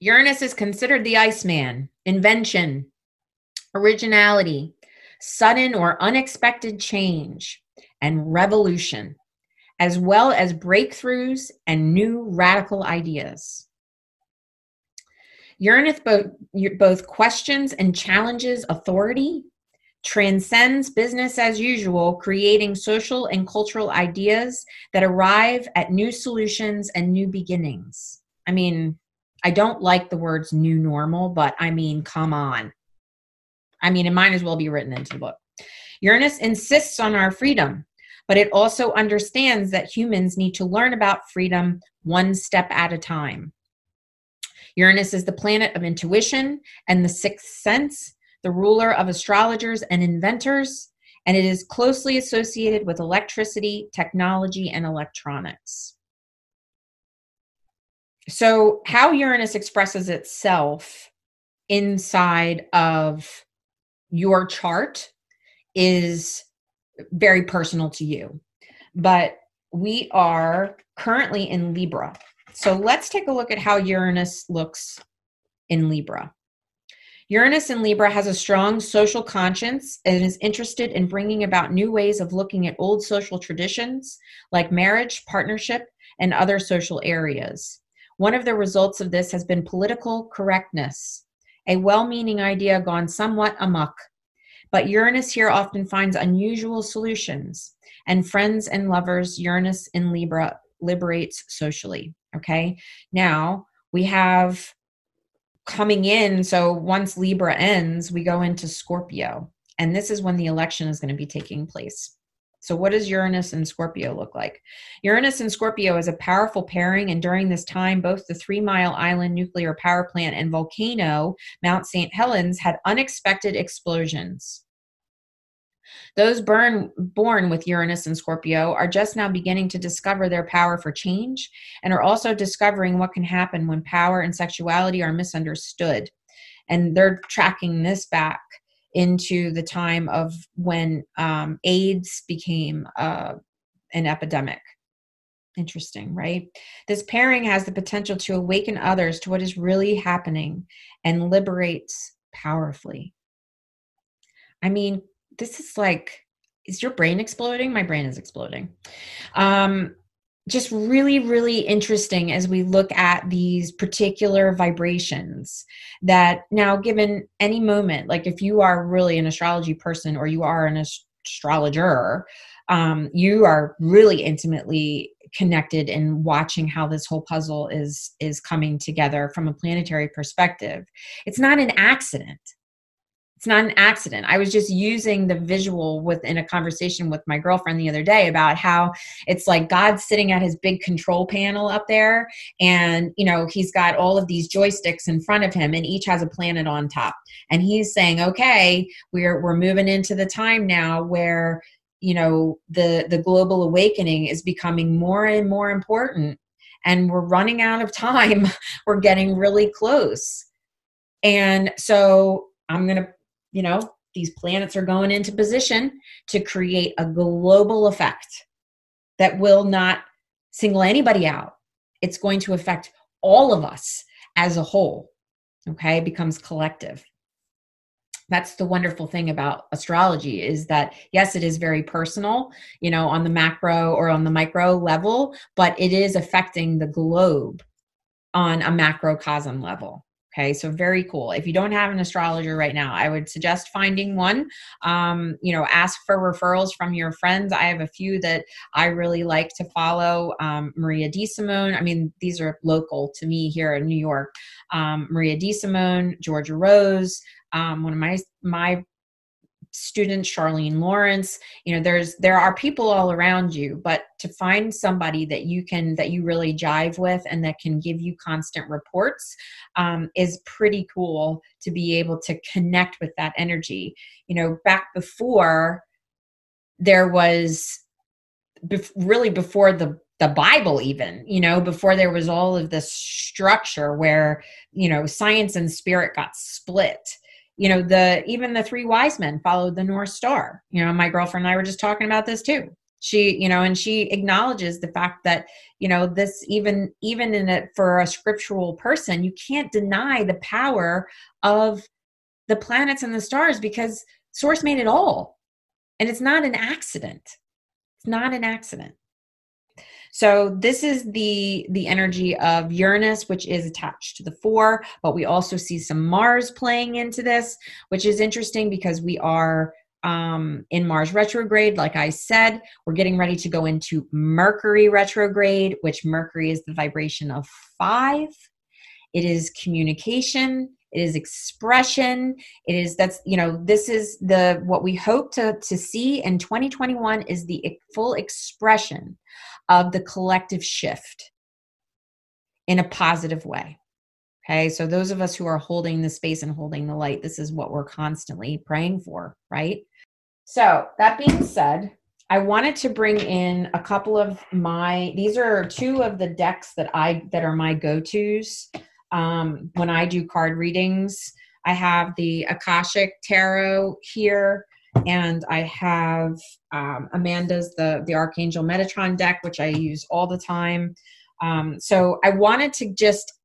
Uranus is considered the Iceman, invention, originality, sudden or unexpected change, and revolution, as well as breakthroughs and new radical ideas. Uranus both, both questions and challenges authority, transcends business as usual, creating social and cultural ideas that arrive at new solutions and new beginnings. I mean, I don't like the words new normal, but I mean, come on. I mean, it might as well be written into the book. Uranus insists on our freedom, but it also understands that humans need to learn about freedom one step at a time. Uranus is the planet of intuition and the sixth sense, the ruler of astrologers and inventors, and it is closely associated with electricity, technology, and electronics. So, how Uranus expresses itself inside of your chart is very personal to you. But we are currently in Libra. So, let's take a look at how Uranus looks in Libra. Uranus in Libra has a strong social conscience and is interested in bringing about new ways of looking at old social traditions like marriage, partnership, and other social areas. One of the results of this has been political correctness, a well meaning idea gone somewhat amok. But Uranus here often finds unusual solutions, and friends and lovers, Uranus in Libra liberates socially. Okay, now we have coming in. So once Libra ends, we go into Scorpio, and this is when the election is going to be taking place. So, what does Uranus and Scorpio look like? Uranus and Scorpio is a powerful pairing, and during this time, both the Three Mile Island nuclear power plant and volcano, Mount St. Helens, had unexpected explosions. Those burn, born with Uranus and Scorpio are just now beginning to discover their power for change and are also discovering what can happen when power and sexuality are misunderstood. And they're tracking this back into the time of when um, AIDS became uh, an epidemic. Interesting, right? This pairing has the potential to awaken others to what is really happening and liberates powerfully. I mean, this is like is your brain exploding my brain is exploding um just really really interesting as we look at these particular vibrations that now given any moment like if you are really an astrology person or you are an astrologer um, you are really intimately connected in watching how this whole puzzle is is coming together from a planetary perspective. It's not an accident it's not an accident. I was just using the visual within a conversation with my girlfriend the other day about how it's like God sitting at his big control panel up there and you know he's got all of these joysticks in front of him and each has a planet on top. And he's saying okay we're we're moving into the time now where you know the the global awakening is becoming more and more important and we're running out of time. We're getting really close. And so i'm going to you know, these planets are going into position to create a global effect that will not single anybody out. It's going to affect all of us as a whole. Okay, it becomes collective. That's the wonderful thing about astrology is that yes, it is very personal, you know, on the macro or on the micro level, but it is affecting the globe on a macrocosm level. Okay, so very cool. If you don't have an astrologer right now, I would suggest finding one. Um, you know, ask for referrals from your friends. I have a few that I really like to follow. Um, Maria DeSimone. I mean, these are local to me here in New York. Um, Maria DeSimone, Georgia Rose. Um, one of my my student charlene lawrence you know there's there are people all around you but to find somebody that you can that you really jive with and that can give you constant reports um, is pretty cool to be able to connect with that energy. You know back before there was really before the the bible even you know before there was all of this structure where you know science and spirit got split you know the even the three wise men followed the north star. You know my girlfriend and i were just talking about this too. She you know and she acknowledges the fact that you know this even even in it for a scriptural person you can't deny the power of the planets and the stars because source made it all. And it's not an accident. It's not an accident so this is the the energy of Uranus, which is attached to the four, but we also see some Mars playing into this, which is interesting because we are um, in Mars retrograde. Like I said, we're getting ready to go into Mercury retrograde, which Mercury is the vibration of five. It is communication it is expression it is that's you know this is the what we hope to to see in 2021 is the full expression of the collective shift in a positive way. Okay so those of us who are holding the space and holding the light this is what we're constantly praying for right? So that being said I wanted to bring in a couple of my these are two of the decks that I that are my go-tos. Um, when I do card readings. I have the Akashic Tarot here, and I have um, Amanda's the the Archangel Metatron deck, which I use all the time. Um, so I wanted to just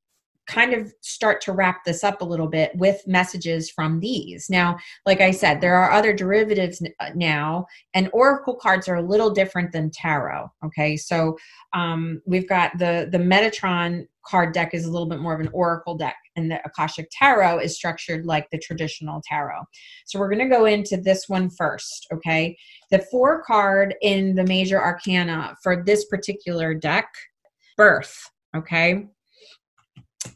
kind of start to wrap this up a little bit with messages from these. Now, like I said, there are other derivatives uh, now, and oracle cards are a little different than tarot. Okay, so um, we've got the the Metatron card deck is a little bit more of an oracle deck, and the Akashic Tarot is structured like the traditional tarot. So we're going to go into this one first. Okay, the four card in the major arcana for this particular deck, Birth. Okay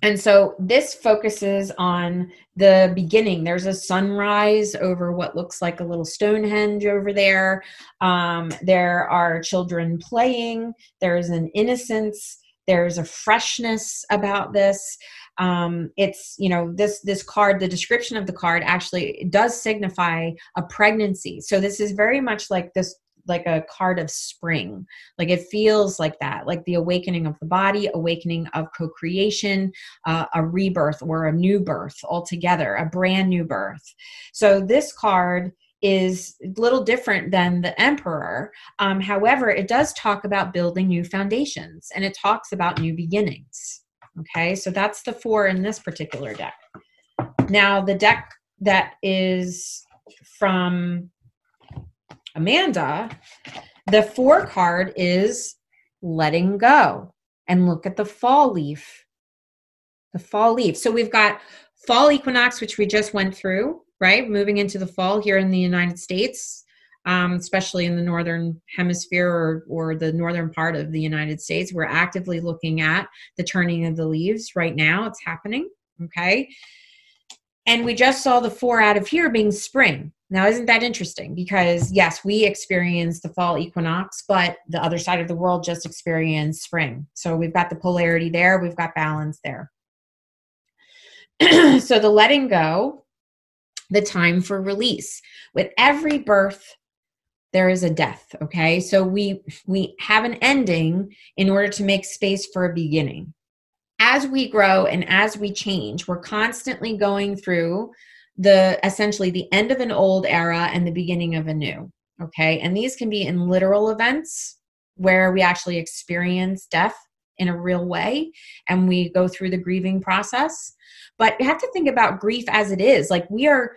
and so this focuses on the beginning. There's a sunrise over what looks like a little stonehenge over there. Um, there are children playing. There's an innocence. There's a freshness about this. Um, it's you know this this card the description of the card actually does signify a pregnancy. So this is very much like this like a card of spring. Like it feels like that like the awakening of the body awakening of co-creation uh, a rebirth or a new birth altogether a brand new birth. So this card is a little different than the emperor. Um, however it does talk about building new foundations and it talks about new beginnings. Okay so that's the four in this particular deck. Now the deck that is from Amanda, the four card is letting go. And look at the fall leaf. The fall leaf. So we've got fall equinox, which we just went through, right? Moving into the fall here in the United States, um, especially in the northern hemisphere or, or the northern part of the United States. We're actively looking at the turning of the leaves right now. It's happening. Okay. And we just saw the four out of here being spring. Now, isn't that interesting? Because yes, we experience the fall equinox, but the other side of the world just experienced spring. So we've got the polarity there, we've got balance there. so the letting go, the time for release. With every birth, there is a death, okay? So we we have an ending in order to make space for a beginning. As we grow and as we change, we're constantly going through the essentially the end of an old era and the beginning of a new. Okay. And these can be in literal events where we actually experience death in a real way and we go through the grieving process. But you have to think about grief as it is. Like we are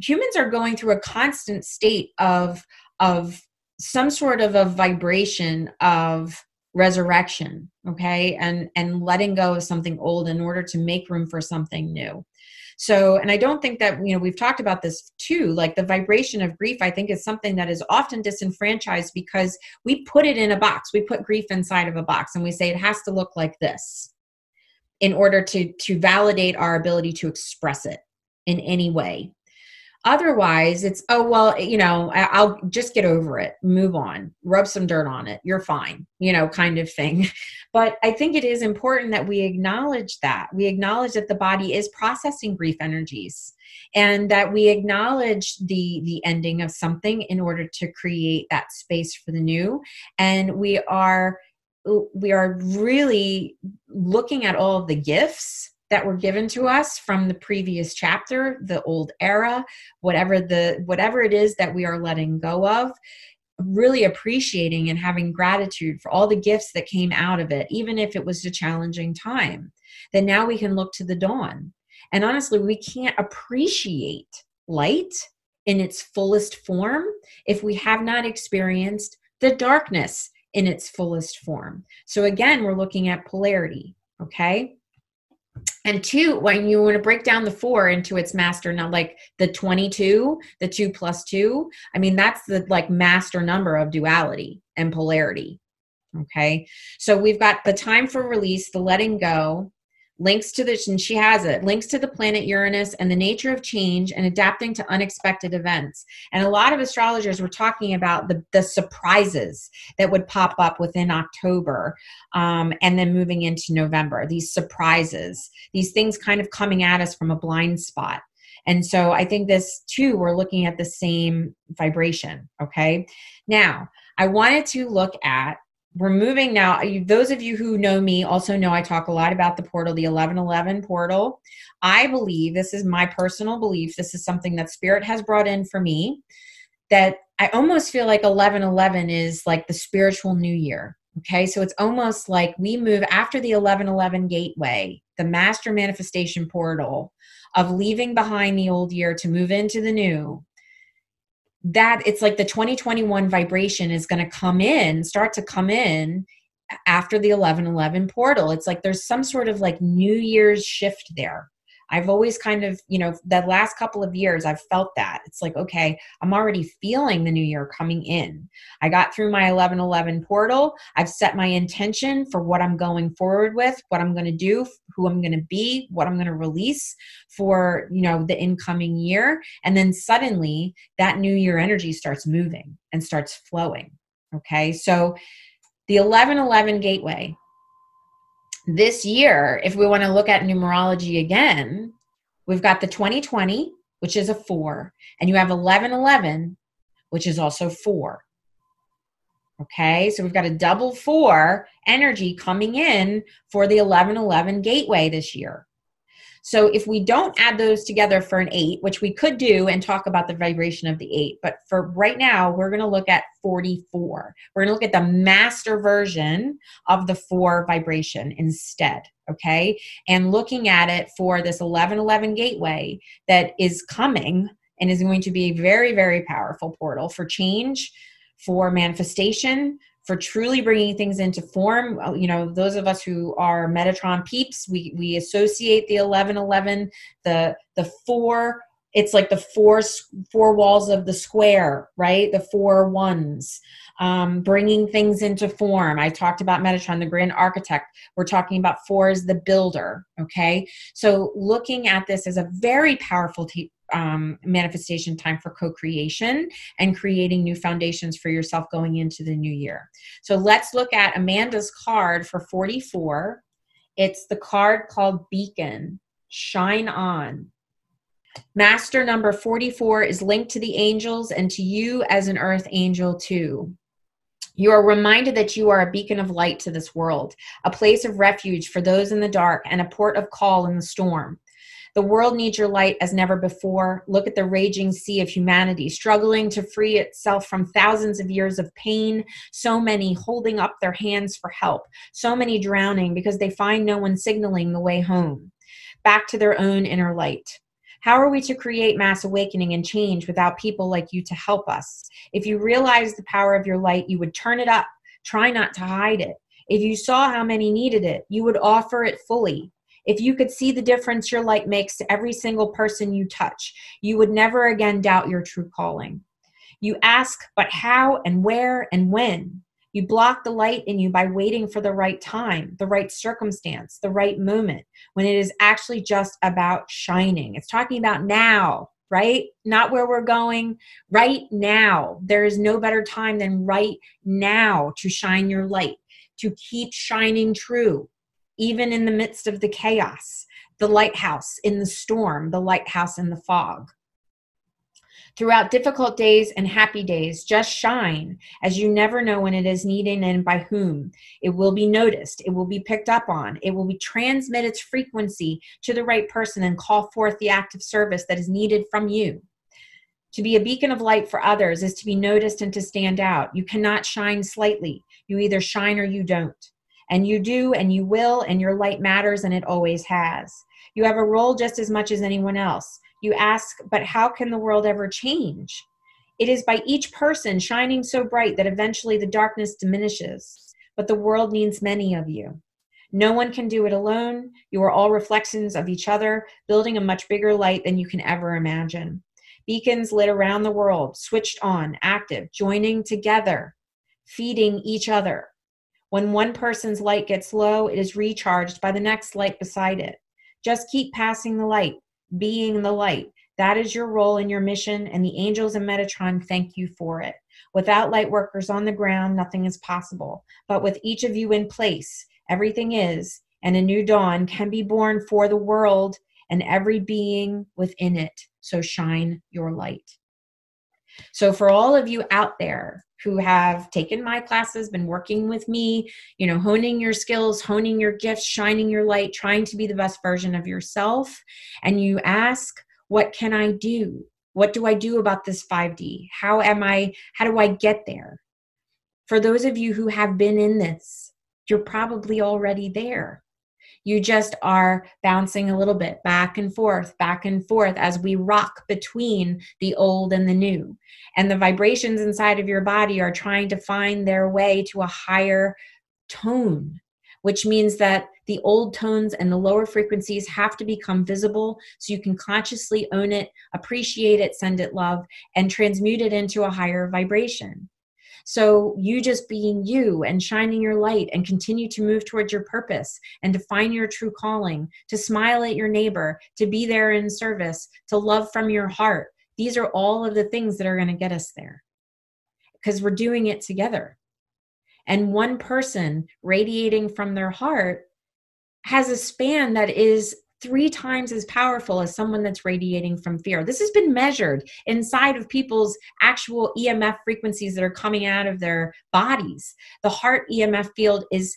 humans are going through a constant state of of some sort of a vibration of resurrection okay and and letting go of something old in order to make room for something new so, and I don't think that, you know, we've talked about this too, like the vibration of grief, I think is something that is often disenfranchised because we put it in a box. We put grief inside of a box and we say it has to look like this in order to to validate our ability to express it in any way Otherwise, it's, oh, well, eh, you know, I'll just get over it, move on, rub some dirt on it, you're fine, you know, kind of thing. But I think it is important that we acknowledge that. We acknowledge that the body is processing grief energies and that we acknowledge the the ending of something in order to create that space for the new and we are we are really looking at all of the gifts that were given to us from the previous chapter the old era whatever the whatever it is that we are letting go of really appreciating and having gratitude for all the gifts that came out of it even if it was a challenging time then now we can look to the dawn. And honestly we can't appreciate light in its fullest form if we have not experienced the darkness in its fullest form. So again we're looking at polarity okay and two when you want to break down the four into its master number like the 22 the two plus two i mean that's the like master number of duality and polarity okay? So we've got the time for release the letting go links to this, and she has it links to the planet Uranus and the nature of change and adapting to unexpected events. And a lot of astrologers were talking about the, the surprises that would pop up within October um, and then moving into November. These surprises, these things kind of coming at us from a blind spot. And so I think this too, we're looking at the same vibration. Okay. Now, I wanted to look at we're moving now. Those of you who know me also know I talk a lot about the portal, the 1111 portal. I believe this is my personal belief. This is something that Spirit has brought in for me. That I almost feel like 1111 is like the spiritual new year. Okay, so it's almost like we move after the 1111 gateway, the master manifestation portal of leaving behind the old year to move into the new that it's like the 2021 vibration is going to come in, start to come in after the 1111 portal. It's like there's some sort of like New Year's shift there. I've always kind of, you know, the last couple of years, I've felt that. It's like, okay, I'm already feeling the new year coming in. I got through my 1111 portal. I've set my intention for what I'm going forward with, what I'm going to do, who I'm going to be, what I'm going to release for, you know, the incoming year. And then suddenly that new year energy starts moving and starts flowing. Okay. So the 1111 gateway this year, if we want to look at numerology again, we've got the 2020, which is a four, and you have 1111, which is also four. Okay, so we've got a double four energy coming in for the 1111 gateway this year. So if we don't add those together for an eight, which we could do and talk about the vibration of the eight, but for right now, we're going to look at 44. We're going to look at the master version of the four vibration instead. Okay. And looking at it for this 1111 gateway that is coming and is going to be a very, very powerful portal for change, for manifestation, for truly bringing things into form. Uh, you know, those of us who are Metatron peeps, we we associate the 1111, the the four. It's like the four four walls of the square, right? The four ones, um, bringing things into form. I talked about Metatron, the grand architect. We're talking about four as the builder. Okay, so looking at this as a very powerful t- um, manifestation time for co creation and creating new foundations for yourself going into the new year. So let's look at Amanda's card for 44. It's the card called Beacon Shine On. Master number 44 is linked to the angels and to you as an earth angel, too. You are reminded that you are a beacon of light to this world, a place of refuge for those in the dark, and a port of call in the storm. The world needs your light as never before. Look at the raging sea of humanity, struggling to free itself from thousands of years of pain. So many holding up their hands for help. So many drowning because they find no one signaling the way home, back to their own inner light. How are we to create mass awakening and change without people like you to help us? If you realize the power of your light, you would turn it up. Try not to hide it. If you saw how many needed it, you would offer it fully. If you could see the difference your light makes to every single person you touch, you would never again doubt your true calling. You ask, but how and where and when? You block the light in you by waiting for the right time, the right circumstance, the right moment, when it is actually just about shining. It's talking about now, right? Not where we're going, right now. There is no better time than right now to shine your light, to keep shining true even in the midst of the chaos, the lighthouse in the storm, the lighthouse in the fog. Throughout difficult days and happy days, just shine, as you never know when it is needed and by whom. It will be noticed, it will be picked up on, it will be transmit its frequency to the right person and call forth the act of service that is needed from you. To be a beacon of light for others is to be noticed and to stand out. You cannot shine slightly. You either shine or you don't. And you do, and you will, and your light matters, and it always has. You have a role just as much as anyone else. You ask, but how can the world ever change? It is by each person shining so bright that eventually the darkness diminishes. But the world needs many of you. No one can do it alone. You are all reflections of each other, building a much bigger light than you can ever imagine. Beacons lit around the world, switched on, active, joining together, feeding each other, when one person's light gets low, it is recharged by the next light beside it. Just keep passing the light, being the light. That is your role in your mission, and the angels and Metatron thank you for it. Without light workers on the ground, nothing is possible. But with each of you in place, everything is, and a new dawn can be born for the world and every being within it. So shine your light. So, for all of you out there who have taken my classes, been working with me, you know, honing your skills, honing your gifts, shining your light, trying to be the best version of yourself. And you ask, what can I do? What do I do about this 5D? How am I, how do I get there? For those of you who have been in this, you're probably already there. You just are bouncing a little bit back and forth, back and forth as we rock between the old and the new. And the vibrations inside of your body are trying to find their way to a higher tone, which means that the old tones and the lower frequencies have to become visible so you can consciously own it, appreciate it, send it love, and transmute it into a higher vibration. So, you just being you and shining your light and continue to move towards your purpose and to find your true calling, to smile at your neighbor, to be there in service, to love from your heart. These are all of the things that are going to get us there because we're doing it together. And one person radiating from their heart has a span that is three times as powerful as someone that's radiating from fear. This has been measured inside of people's actual EMF frequencies that are coming out of their bodies. The heart EMF field is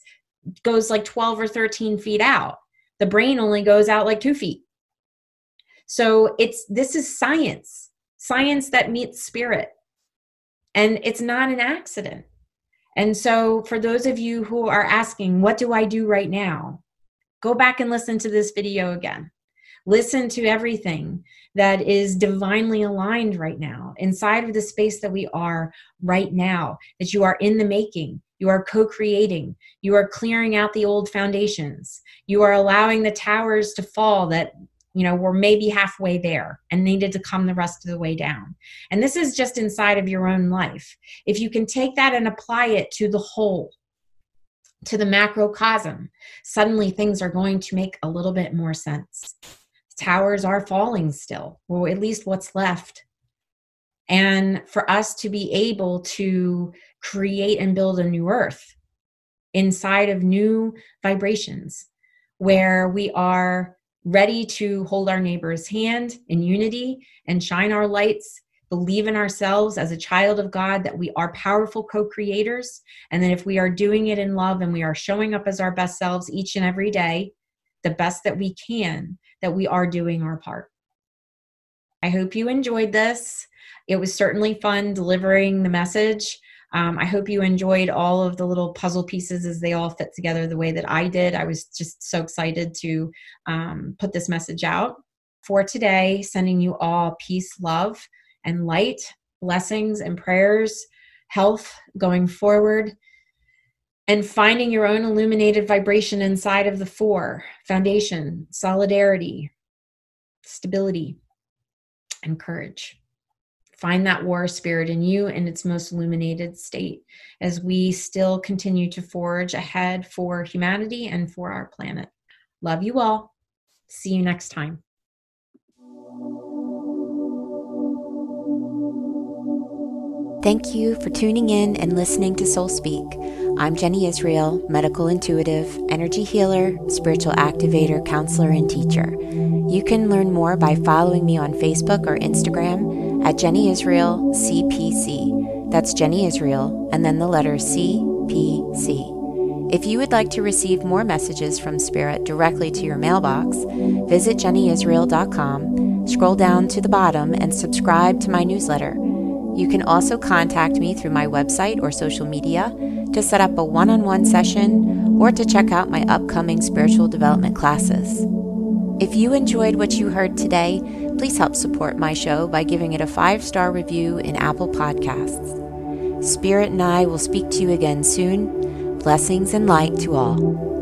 goes like 12 or 13 feet out. The brain only goes out like 2 feet. So it's this is science. Science that meets spirit. And it's not an accident. And so for those of you who are asking, what do I do right now? Go back and listen to this video again. Listen to everything that is divinely aligned right now, inside of the space that we are right now, that you are in the making. You are co creating. You are clearing out the old foundations. You are allowing the towers to fall that you know were maybe halfway there and needed to come the rest of the way down and this is just inside of your own life if you can take that and apply it to the whole to the macrocosm, suddenly things are going to make a little bit more sense. Towers are falling still, or at least what's left. And for us to be able to create and build a new earth inside of new vibrations where we are ready to hold our neighbor's hand in unity and shine our lights believe in ourselves as a child of God that we are powerful co creators, and that if we are doing it in love and we are showing up as our best selves each and every day, the best that we can, that we are doing our part. I hope you enjoyed this. It was certainly fun delivering the message. Um, I hope you enjoyed all of the little puzzle pieces as they all fit together the way that I did. I was just so excited to um, put this message out for today, sending you all peace, love, and light, blessings and prayers, health going forward, and finding your own illuminated vibration inside of the four foundation, solidarity, stability, and courage. Find that war spirit in you in its most illuminated state as we still continue to forge ahead for humanity and for our planet. Love you all. See you next time. Thank you for tuning in and listening to Soul Speak. I'm Jenny Israel, medical intuitive, energy healer, spiritual activator, counselor, and teacher. You can learn more by following me on Facebook or Instagram at Jenny Israel CPC. That's Jenny Israel, and then the letter CPC. If you would like to receive more messages from Spirit directly to your mailbox, visit jennyisrael.com, scroll down to the bottom, and subscribe to my newsletter. You can also contact me through my website or social media to set up a one on one session or to check out my upcoming spiritual development classes. If you enjoyed what you heard today, please help support my show by giving it a five star review in Apple Podcasts. Spirit and I will speak to you again soon. Blessings and light to all.